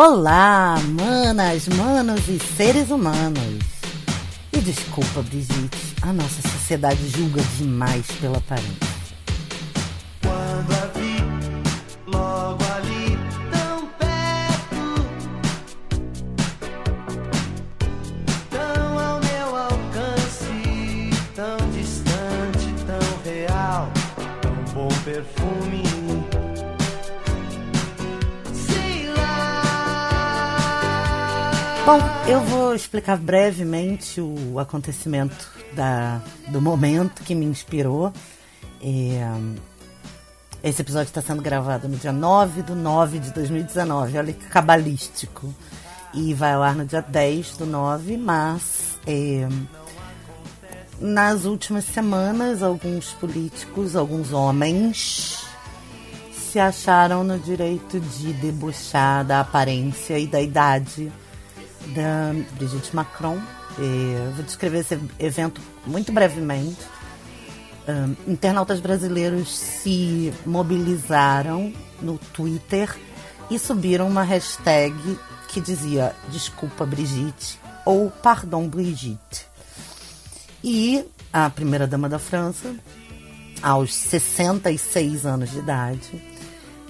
Olá, manas, manos e seres humanos. E desculpa, Brigitte, a nossa sociedade julga demais pela aparência. Bom, eu vou explicar brevemente o acontecimento da, do momento que me inspirou. É, esse episódio está sendo gravado no dia 9 de 9 de 2019, olha que cabalístico. E vai ao ar no dia 10 do 9, mas é, nas últimas semanas, alguns políticos, alguns homens, se acharam no direito de debochar da aparência e da idade da Brigitte Macron. É, vou descrever esse evento muito brevemente. Um, internautas brasileiros se mobilizaram no Twitter e subiram uma hashtag que dizia Desculpa Brigitte ou Pardon Brigitte. E a primeira-dama da França, aos 66 anos de idade,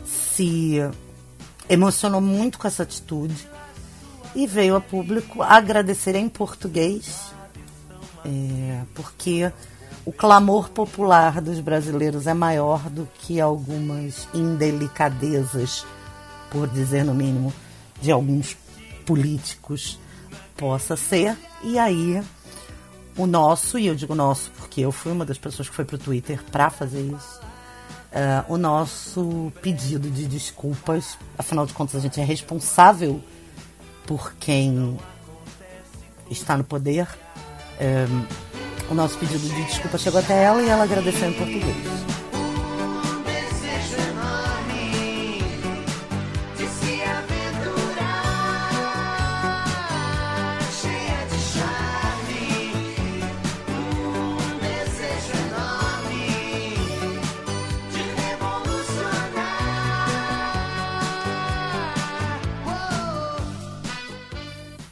se emocionou muito com essa atitude e veio a público agradecer em português, é, porque o clamor popular dos brasileiros é maior do que algumas indelicadezas, por dizer no mínimo, de alguns políticos possa ser. E aí, o nosso, e eu digo nosso porque eu fui uma das pessoas que foi pro Twitter para fazer isso, é, o nosso pedido de desculpas, afinal de contas, a gente é responsável por quem está no poder. É, o nosso pedido de desculpa chegou até ela e ela agradeceu em português.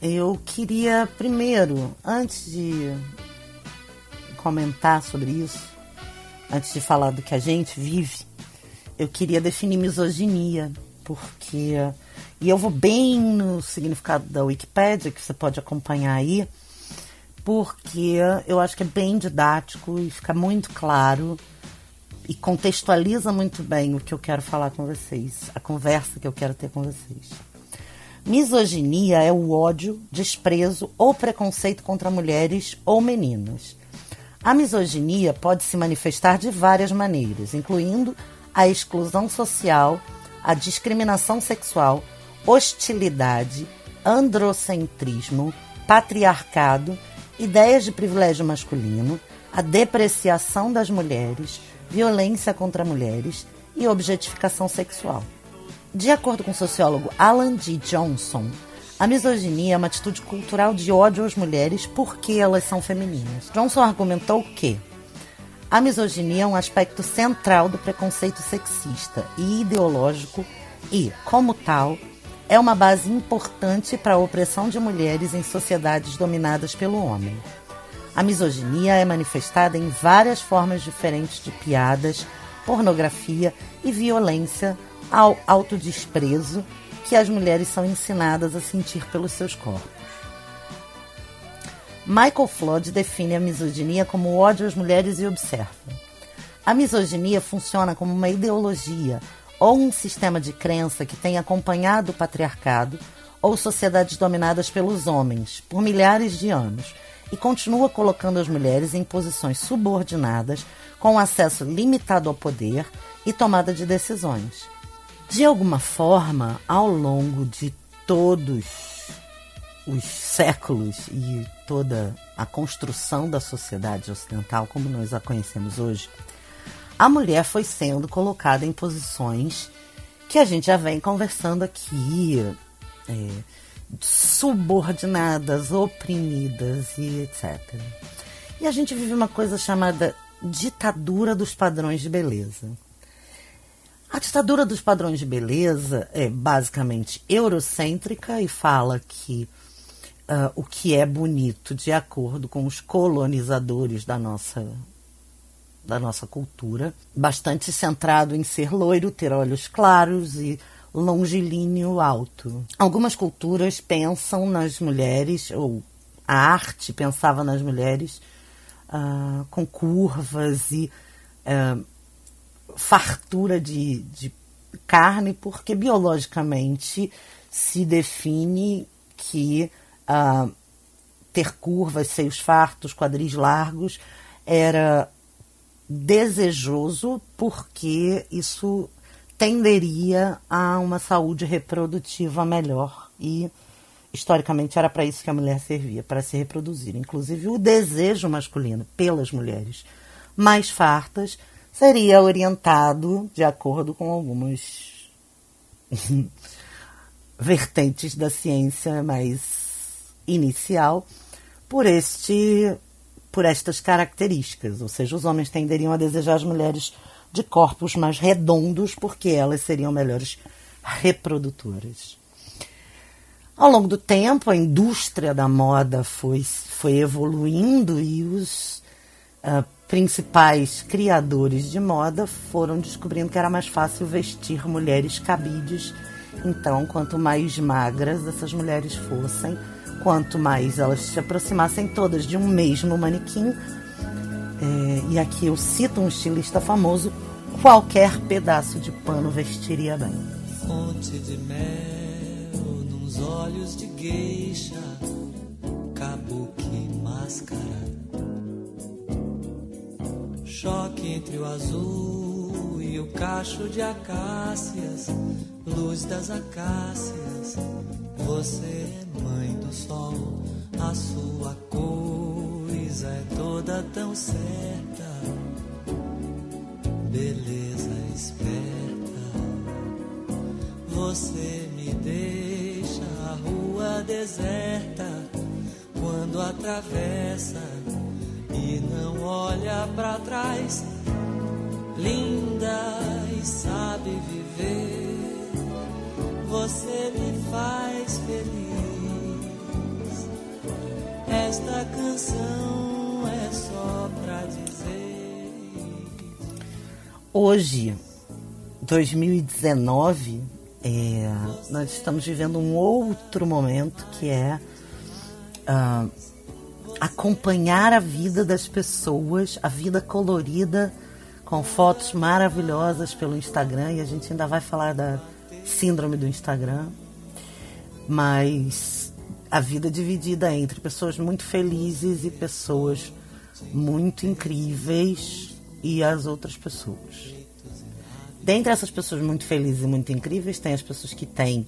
Eu queria primeiro, antes de comentar sobre isso, antes de falar do que a gente vive, eu queria definir misoginia, porque e eu vou bem no significado da Wikipédia, que você pode acompanhar aí, porque eu acho que é bem didático e fica muito claro e contextualiza muito bem o que eu quero falar com vocês, a conversa que eu quero ter com vocês. Misoginia é o ódio, desprezo ou preconceito contra mulheres ou meninas. A misoginia pode se manifestar de várias maneiras, incluindo a exclusão social, a discriminação sexual, hostilidade, androcentrismo, patriarcado, ideias de privilégio masculino, a depreciação das mulheres, violência contra mulheres e objetificação sexual. De acordo com o sociólogo Alan D. Johnson, a misoginia é uma atitude cultural de ódio às mulheres porque elas são femininas. Johnson argumentou que a misoginia é um aspecto central do preconceito sexista e ideológico e, como tal, é uma base importante para a opressão de mulheres em sociedades dominadas pelo homem. A misoginia é manifestada em várias formas diferentes de piadas, pornografia e violência ao autodesprezo que as mulheres são ensinadas a sentir pelos seus corpos. Michael Flood define a misoginia como ódio às mulheres e observa. A misoginia funciona como uma ideologia ou um sistema de crença que tem acompanhado o patriarcado ou sociedades dominadas pelos homens por milhares de anos e continua colocando as mulheres em posições subordinadas com acesso limitado ao poder e tomada de decisões. De alguma forma, ao longo de todos os séculos e toda a construção da sociedade ocidental como nós a conhecemos hoje, a mulher foi sendo colocada em posições que a gente já vem conversando aqui, é, subordinadas, oprimidas e etc. E a gente vive uma coisa chamada ditadura dos padrões de beleza. A ditadura dos padrões de beleza é basicamente eurocêntrica e fala que ah, o que é bonito de acordo com os colonizadores da nossa da nossa cultura, bastante centrado em ser loiro, ter olhos claros e longilíneo alto. Algumas culturas pensam nas mulheres, ou a arte pensava nas mulheres ah, com curvas e ah, fartura de, de carne, porque biologicamente se define que ah, ter curvas, seios fartos, quadris largos era desejoso porque isso tenderia a uma saúde reprodutiva melhor e historicamente era para isso que a mulher servia, para se reproduzir. Inclusive o desejo masculino pelas mulheres mais fartas seria orientado de acordo com algumas vertentes da ciência mais inicial por este por estas características, ou seja, os homens tenderiam a desejar as mulheres de corpos mais redondos porque elas seriam melhores reprodutoras. Ao longo do tempo, a indústria da moda foi, foi evoluindo e os ah, principais criadores de moda foram descobrindo que era mais fácil vestir mulheres cabides. Então, quanto mais magras essas mulheres fossem, quanto mais elas se aproximassem todas de um mesmo manequim, é, e aqui eu cito um estilista famoso, qualquer pedaço de pano vestiria bem. Fonte de mel nos olhos de geisha, kabuki máscara. Choque entre o azul e o cacho de acácias, luz das acácias. Você é mãe do sol, a sua coisa é toda tão certa. Beleza esperta. Você me deixa a rua deserta quando atravessa e não olha pra trás. Linda e sabe viver. Você me faz feliz. Esta canção é só pra dizer. Hoje, 2019, é, nós estamos vivendo um outro momento que é ah, acompanhar a vida das pessoas, a vida colorida, com fotos maravilhosas pelo Instagram, e a gente ainda vai falar da síndrome do Instagram, mas a vida dividida entre pessoas muito felizes e pessoas muito incríveis e as outras pessoas. Dentre essas pessoas muito felizes e muito incríveis, tem as pessoas que têm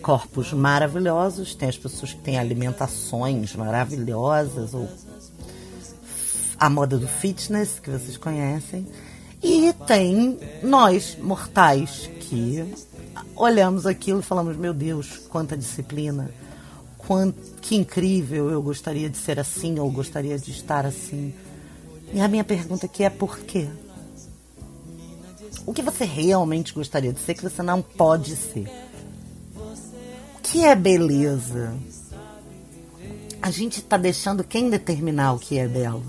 corpos maravilhosos, tem as pessoas que têm alimentações maravilhosas, ou a moda do fitness, que vocês conhecem, e tem nós, mortais, que olhamos aquilo e falamos: meu Deus, quanta disciplina, quant, que incrível, eu gostaria de ser assim, ou gostaria de estar assim. E a minha pergunta aqui é: por quê? O que você realmente gostaria de ser que você não pode ser? Que é beleza? A gente está deixando quem determinar o que é belo,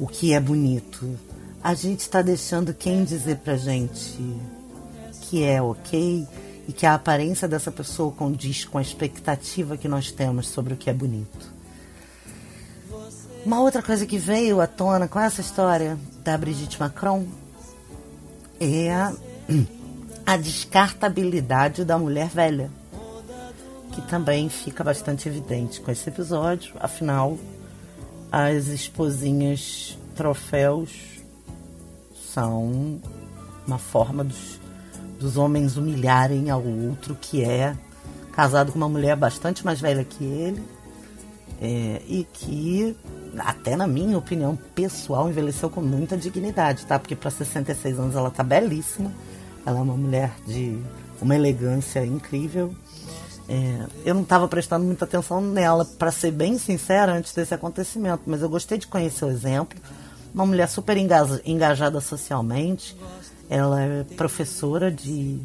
o que é bonito. A gente está deixando quem dizer pra gente que é ok e que a aparência dessa pessoa condiz com a expectativa que nós temos sobre o que é bonito. Uma outra coisa que veio à tona com essa história da Brigitte Macron é a, a descartabilidade da mulher velha, que também fica bastante evidente com esse episódio. Afinal, as esposinhas troféus são uma forma dos, dos homens humilharem ao outro que é casado com uma mulher bastante mais velha que ele é, e que, até na minha opinião pessoal, envelheceu com muita dignidade, tá? Porque para 66 anos ela tá belíssima. Ela é uma mulher de uma elegância incrível. É, eu não estava prestando muita atenção nela, para ser bem sincera, antes desse acontecimento, mas eu gostei de conhecer o exemplo. uma mulher super enga- engajada socialmente. Ela é professora de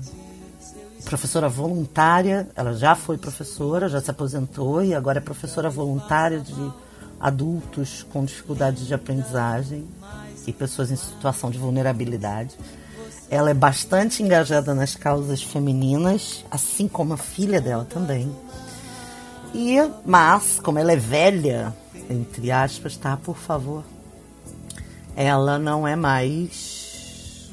professora voluntária, ela já foi professora, já se aposentou e agora é professora voluntária de adultos com dificuldades de aprendizagem e pessoas em situação de vulnerabilidade. Ela é bastante engajada nas causas femininas, assim como a filha dela também. E, mas, como ela é velha, entre aspas, tá, por favor, ela não é mais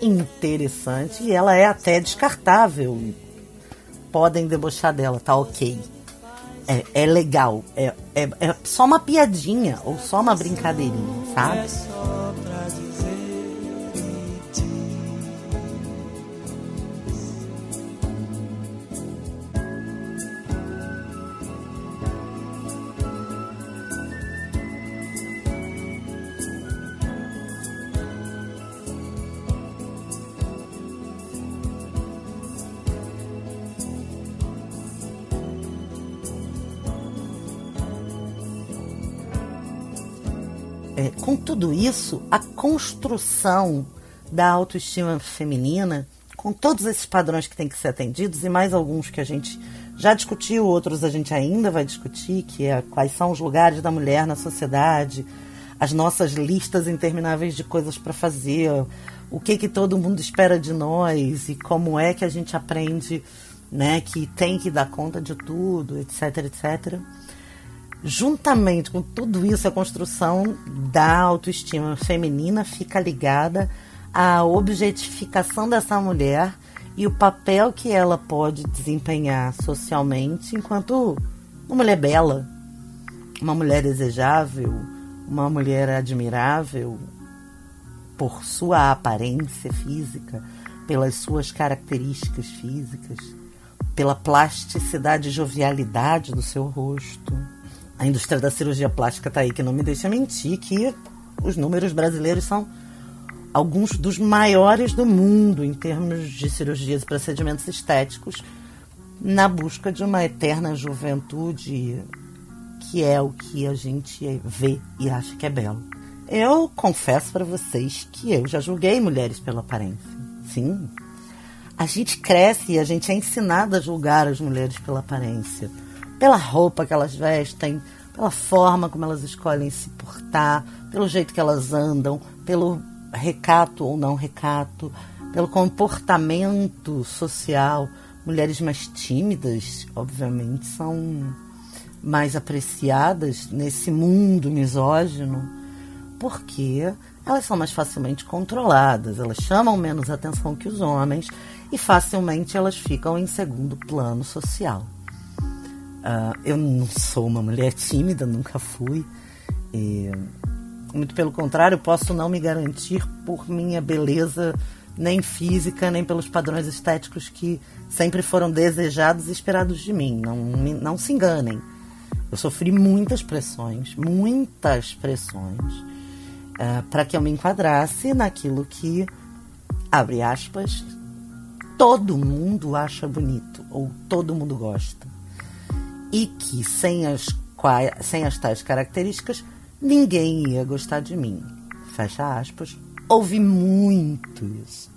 interessante e ela é até descartável. Podem debochar dela, tá ok. É, é legal. É, é, é só uma piadinha ou só uma brincadeirinha, sabe? Isso, a construção da autoestima feminina, com todos esses padrões que têm que ser atendidos e mais alguns que a gente já discutiu, outros a gente ainda vai discutir, que é quais são os lugares da mulher na sociedade, as nossas listas intermináveis de coisas para fazer, o que que todo mundo espera de nós e como é que a gente aprende, né, que tem que dar conta de tudo, etc, etc juntamente com tudo isso, a construção da autoestima feminina fica ligada à objetificação dessa mulher e o papel que ela pode desempenhar socialmente enquanto uma mulher bela, uma mulher desejável, uma mulher admirável por sua aparência física, pelas suas características físicas, pela plasticidade e jovialidade do seu rosto. A indústria da cirurgia plástica tá aí que não me deixa mentir que os números brasileiros são alguns dos maiores do mundo em termos de cirurgias e procedimentos estéticos na busca de uma eterna juventude que é o que a gente vê e acha que é belo. Eu confesso para vocês que eu já julguei mulheres pela aparência. Sim. A gente cresce e a gente é ensinado a julgar as mulheres pela aparência pela roupa que elas vestem, pela forma como elas escolhem se portar, pelo jeito que elas andam, pelo recato ou não recato, pelo comportamento social. Mulheres mais tímidas, obviamente, são mais apreciadas nesse mundo misógino, porque elas são mais facilmente controladas, elas chamam menos atenção que os homens e facilmente elas ficam em segundo plano social. Ah, eu não sou uma mulher tímida, nunca fui. E, muito pelo contrário, posso não me garantir por minha beleza, nem física, nem pelos padrões estéticos que sempre foram desejados e esperados de mim. Não, não se enganem. Eu sofri muitas pressões, muitas pressões, para que eu me enquadrasse naquilo que, abre aspas, todo mundo acha bonito ou todo mundo gosta e que sem as, sem as tais características ninguém ia gostar de mim. Fecha aspas. Ouvi muito isso.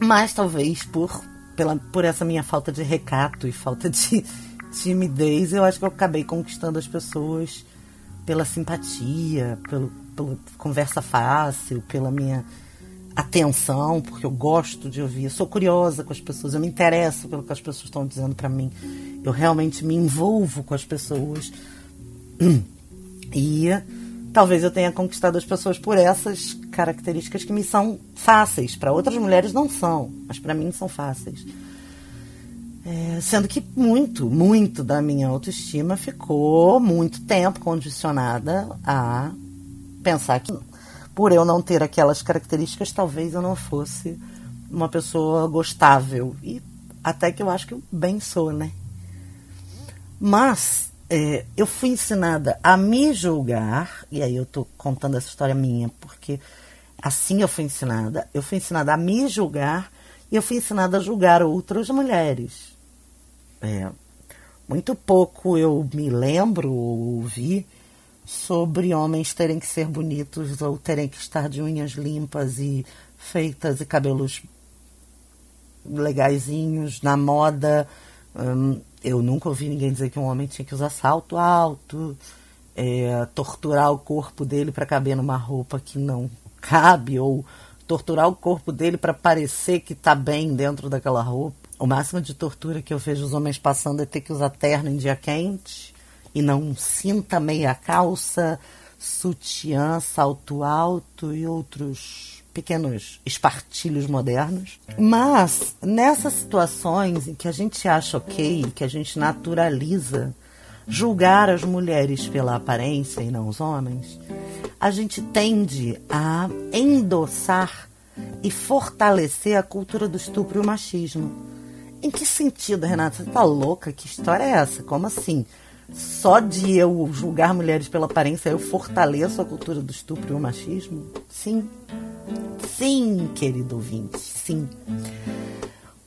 Mas talvez por, pela, por essa minha falta de recato e falta de timidez, eu acho que eu acabei conquistando as pessoas pela simpatia, pelo, pela conversa fácil, pela minha atenção, porque eu gosto de ouvir, eu sou curiosa com as pessoas, eu me interesso pelo que as pessoas estão dizendo para mim. Eu realmente me envolvo com as pessoas. E talvez eu tenha conquistado as pessoas por essas características que me são fáceis. Para outras mulheres não são, mas para mim são fáceis. É, sendo que muito, muito da minha autoestima ficou muito tempo condicionada a pensar que por eu não ter aquelas características, talvez eu não fosse uma pessoa gostável. E até que eu acho que eu bem sou, né? Mas é, eu fui ensinada a me julgar, e aí eu tô contando essa história minha, porque assim eu fui ensinada. Eu fui ensinada a me julgar e eu fui ensinada a julgar outras mulheres. É, muito pouco eu me lembro ou ouvi sobre homens terem que ser bonitos ou terem que estar de unhas limpas e feitas e cabelos legaisinhos na moda. Hum, eu nunca ouvi ninguém dizer que um homem tinha que usar salto alto, é, torturar o corpo dele para caber numa roupa que não cabe, ou torturar o corpo dele para parecer que está bem dentro daquela roupa. O máximo de tortura que eu vejo os homens passando é ter que usar terno em dia quente e não cinta, meia calça, sutiã, salto alto e outros pequenos espartilhos modernos. Mas nessas situações em que a gente acha ok, que a gente naturaliza julgar as mulheres pela aparência e não os homens, a gente tende a endossar e fortalecer a cultura do estupro e o machismo. Em que sentido, Renata? Você tá louca? Que história é essa? Como assim? Só de eu julgar mulheres pela aparência eu fortaleço a cultura do estupro e o machismo? Sim. Sim, querido ouvinte, sim.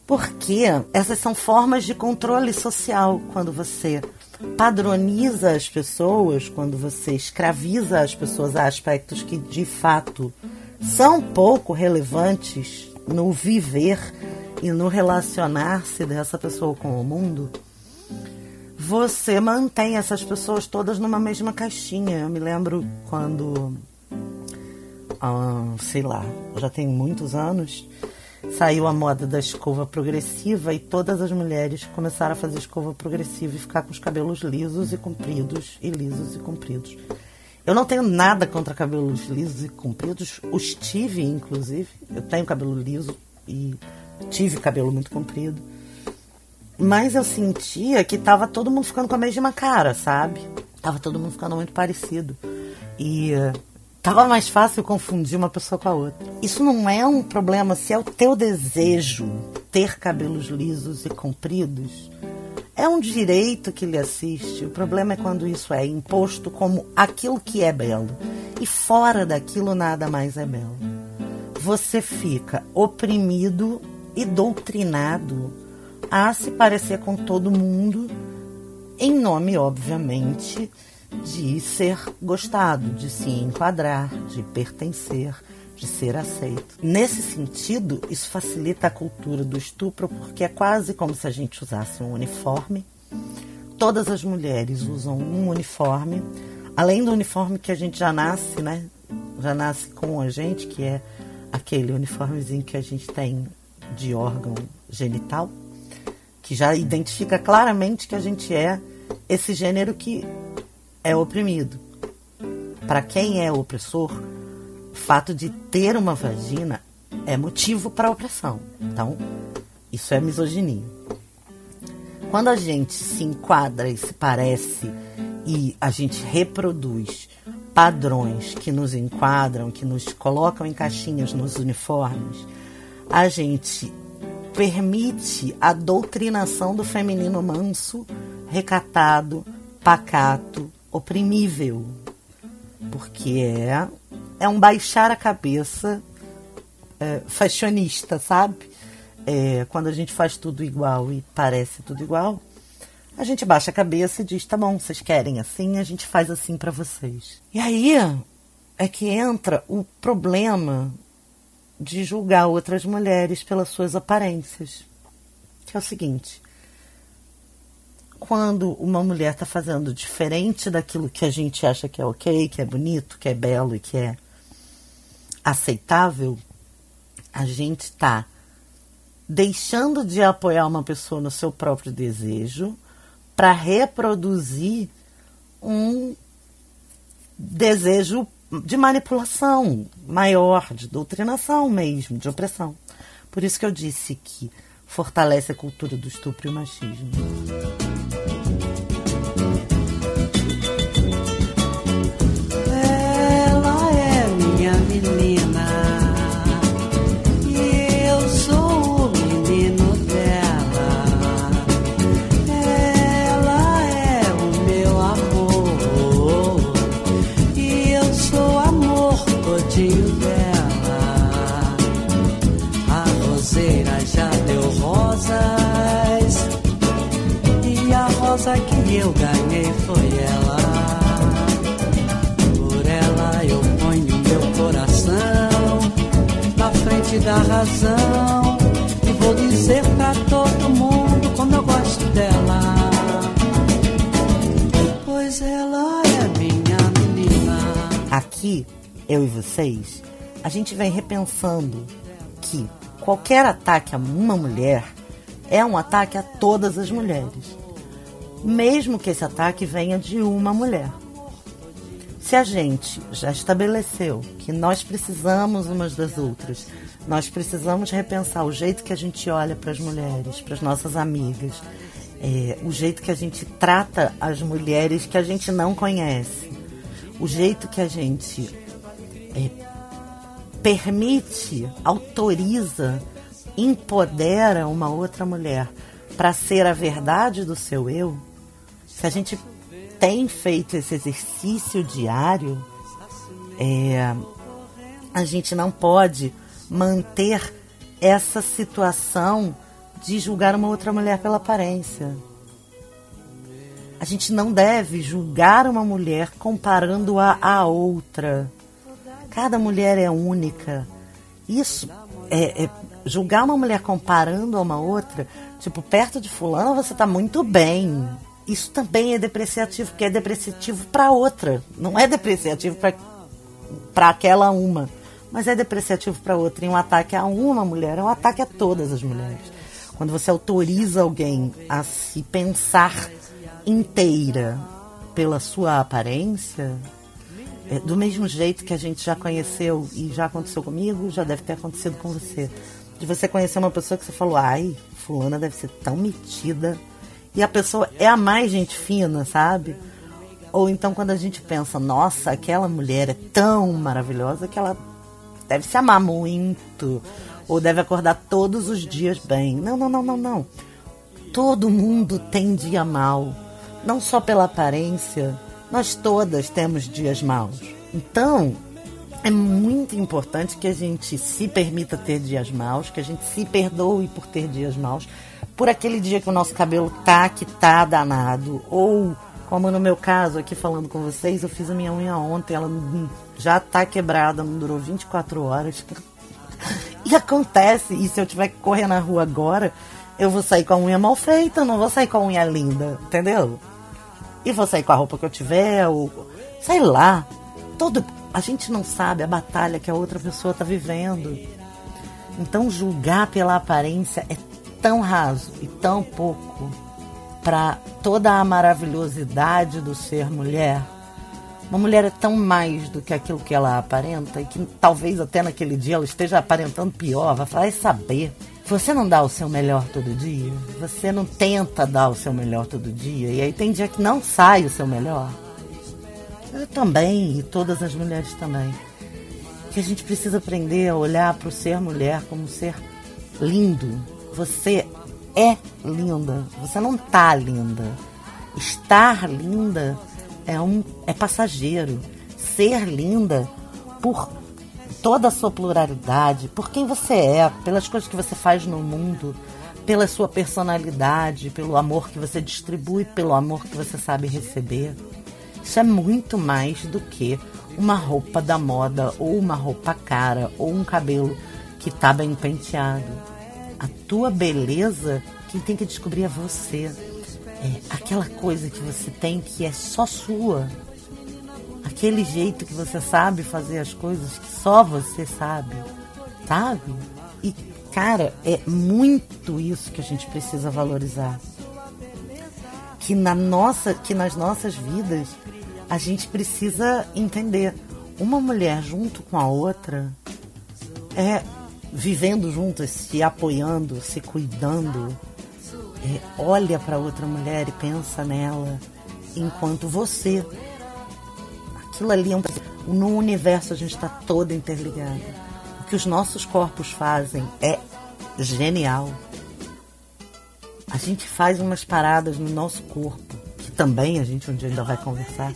Porque essas são formas de controle social quando você padroniza as pessoas, quando você escraviza as pessoas a aspectos que de fato são pouco relevantes no viver e no relacionar-se dessa pessoa com o mundo, você mantém essas pessoas todas numa mesma caixinha. Eu me lembro quando, sei lá, já tem muitos anos, saiu a moda da escova progressiva e todas as mulheres começaram a fazer escova progressiva e ficar com os cabelos lisos e compridos, e lisos e compridos. Eu não tenho nada contra cabelos lisos e compridos, os tive inclusive. Eu tenho cabelo liso e tive cabelo muito comprido. Mas eu sentia que tava todo mundo ficando com a mesma cara, sabe? Tava todo mundo ficando muito parecido. E eh, tava mais fácil confundir uma pessoa com a outra. Isso não é um problema se é o teu desejo ter cabelos lisos e compridos. É um direito que lhe assiste. O problema é quando isso é imposto como aquilo que é belo. E fora daquilo nada mais é belo. Você fica oprimido e doutrinado a se parecer com todo mundo, em nome, obviamente, de ser gostado, de se enquadrar, de pertencer, de ser aceito. Nesse sentido, isso facilita a cultura do estupro, porque é quase como se a gente usasse um uniforme. Todas as mulheres usam um uniforme, além do uniforme que a gente já nasce, né? Já nasce com a gente, que é aquele uniformezinho que a gente tem de órgão genital, que já identifica claramente que a gente é esse gênero que é oprimido. Para quem é opressor, o fato de ter uma vagina é motivo para opressão. Então, isso é misoginia. Quando a gente se enquadra e se parece e a gente reproduz padrões que nos enquadram, que nos colocam em caixinhas nos uniformes, a gente permite a doutrinação do feminino manso, recatado, pacato, oprimível. Porque é, é um baixar a cabeça é, fashionista, sabe? É, quando a gente faz tudo igual e parece tudo igual, a gente baixa a cabeça e diz: tá bom, vocês querem assim, a gente faz assim para vocês. E aí é que entra o problema de julgar outras mulheres pelas suas aparências. Que é o seguinte: quando uma mulher está fazendo diferente daquilo que a gente acha que é ok, que é bonito, que é belo e que é aceitável, a gente está deixando de apoiar uma pessoa no seu próprio desejo para reproduzir um desejo de manipulação maior, de doutrinação mesmo, de opressão. Por isso que eu disse que fortalece a cultura do estupro e o machismo. Razão. E vou dizer pra todo mundo como eu gosto dela. Pois ela é minha menina. Aqui, eu e vocês, a gente vem repensando que qualquer ataque a uma mulher é um ataque a todas as mulheres. Mesmo que esse ataque venha de uma mulher. Se a gente já estabeleceu que nós precisamos umas das outras, nós precisamos repensar o jeito que a gente olha para as mulheres, para as nossas amigas, é, o jeito que a gente trata as mulheres que a gente não conhece, o jeito que a gente é, permite, autoriza, empodera uma outra mulher para ser a verdade do seu eu, se a gente tem feito esse exercício diário, é, a gente não pode manter essa situação de julgar uma outra mulher pela aparência. A gente não deve julgar uma mulher comparando-a a outra. Cada mulher é única. Isso é, é julgar uma mulher comparando a uma outra, tipo, perto de fulano você tá muito bem. Isso também é depreciativo, porque é depreciativo para outra. Não é depreciativo para aquela uma, mas é depreciativo para outra. E um ataque a uma mulher é um ataque a todas as mulheres. Quando você autoriza alguém a se pensar inteira pela sua aparência, é, do mesmo jeito que a gente já conheceu e já aconteceu comigo, já deve ter acontecido com você. De você conhecer uma pessoa que você falou, ai, fulana deve ser tão metida. E a pessoa é a mais gente fina, sabe? Ou então quando a gente pensa, nossa, aquela mulher é tão maravilhosa que ela deve se amar muito. Ou deve acordar todos os dias bem. Não, não, não, não, não. Todo mundo tem dia mal. Não só pela aparência, nós todas temos dias maus. Então, é muito importante que a gente se permita ter dias maus, que a gente se perdoe por ter dias maus, por aquele dia que o nosso cabelo tá que tá danado, ou como no meu caso aqui falando com vocês, eu fiz a minha unha ontem, ela já tá quebrada, não durou 24 horas. E acontece, e se eu tiver que correr na rua agora, eu vou sair com a unha mal feita, não vou sair com a unha linda, entendeu? E vou sair com a roupa que eu tiver, ou sei lá. Todo, a gente não sabe a batalha que a outra pessoa está vivendo. Então julgar pela aparência é tão raso e tão pouco para toda a maravilhosidade do ser mulher. Uma mulher é tão mais do que aquilo que ela aparenta e que talvez até naquele dia ela esteja aparentando pior. Vai falar, é saber. Você não dá o seu melhor todo dia? Você não tenta dar o seu melhor todo dia? E aí tem dia que não sai o seu melhor? Eu também, e todas as mulheres também. Que a gente precisa aprender a olhar para o ser mulher como um ser lindo. Você é linda, você não tá linda. Estar linda é um é passageiro. Ser linda por toda a sua pluralidade, por quem você é, pelas coisas que você faz no mundo, pela sua personalidade, pelo amor que você distribui, pelo amor que você sabe receber. Isso é muito mais do que uma roupa da moda, ou uma roupa cara, ou um cabelo que tá bem penteado. A tua beleza, quem tem que descobrir é você. É aquela coisa que você tem que é só sua. Aquele jeito que você sabe fazer as coisas que só você sabe. Sabe? E, cara, é muito isso que a gente precisa valorizar. Que, na nossa, que nas nossas vidas a gente precisa entender. Uma mulher junto com a outra é vivendo juntas, se apoiando, se cuidando. É, olha para outra mulher e pensa nela enquanto você. Aquilo ali é um. No universo a gente está toda interligada. O que os nossos corpos fazem é genial. A gente faz umas paradas no nosso corpo, que também a gente um dia ainda vai conversar,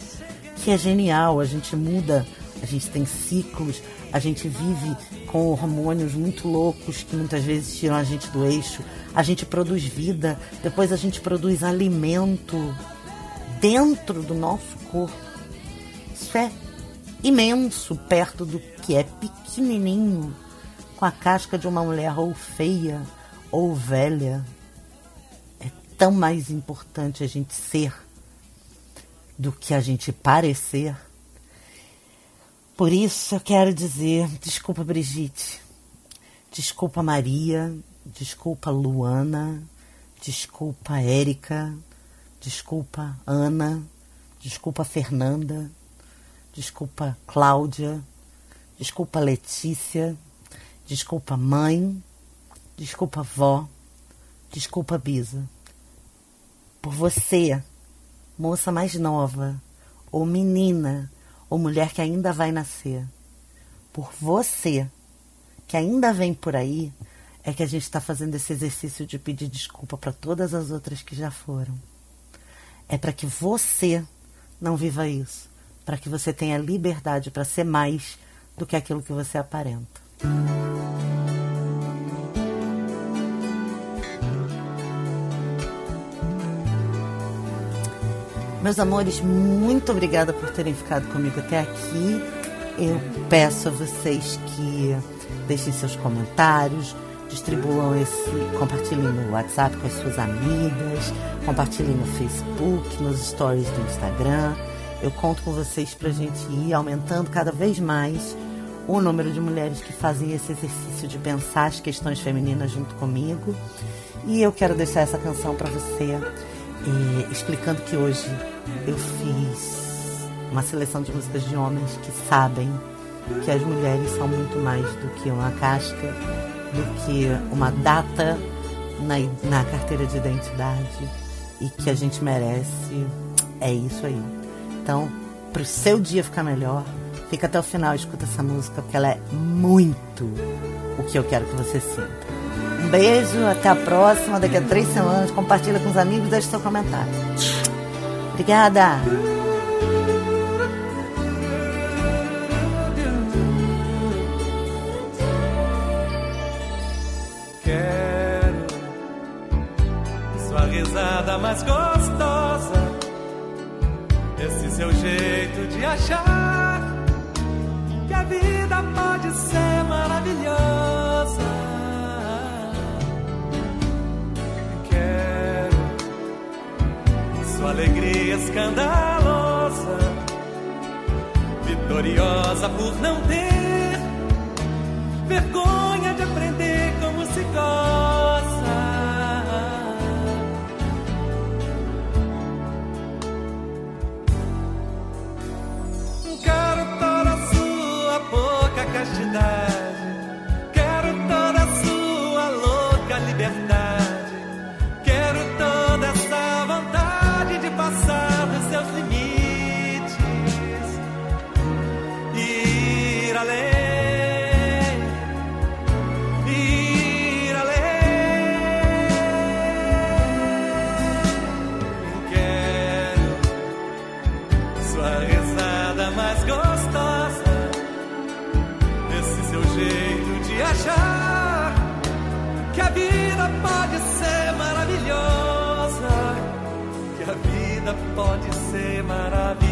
que é genial. A gente muda, a gente tem ciclos, a gente vive com hormônios muito loucos que muitas vezes tiram a gente do eixo. A gente produz vida, depois a gente produz alimento dentro do nosso corpo. Isso é imenso perto do que é pequenininho com a casca de uma mulher ou feia ou velha. É tão mais importante a gente ser do que a gente parecer. Por isso eu quero dizer, desculpa Brigitte, desculpa Maria, desculpa Luana, desculpa Érica, desculpa Ana, desculpa Fernanda, desculpa Cláudia, desculpa Letícia, desculpa mãe, desculpa vó, desculpa Bisa. Por você, moça mais nova, ou menina, ou mulher que ainda vai nascer. Por você, que ainda vem por aí, é que a gente está fazendo esse exercício de pedir desculpa para todas as outras que já foram. É para que você não viva isso, para que você tenha liberdade para ser mais do que aquilo que você aparenta. Meus amores, muito obrigada por terem ficado comigo até aqui. Eu peço a vocês que deixem seus comentários, distribuam esse, compartilhem no WhatsApp com as suas amigas, compartilhem no Facebook, nos stories do Instagram. Eu conto com vocês para a gente ir aumentando cada vez mais o número de mulheres que fazem esse exercício de pensar as questões femininas junto comigo. E eu quero deixar essa canção para você, eh, explicando que hoje eu fiz uma seleção de músicas de homens que sabem que as mulheres são muito mais do que uma casca, do que uma data na, na carteira de identidade e que a gente merece. É isso aí. Então, para o seu dia ficar melhor, fica até o final e escuta essa música, porque ela é muito o que eu quero que você sinta. Um beijo, até a próxima, daqui a três semanas. Compartilha com os amigos, deixe seu comentário. Obrigada! Quero sua risada mais gostosa, esse seu jeito de achar que a vida pode ser maravilhosa. Alegria escandalosa, vitoriosa por não ter vergonha de aprender como se goza. Quero toda a sua pouca castidade. Pode ser maravilhosa.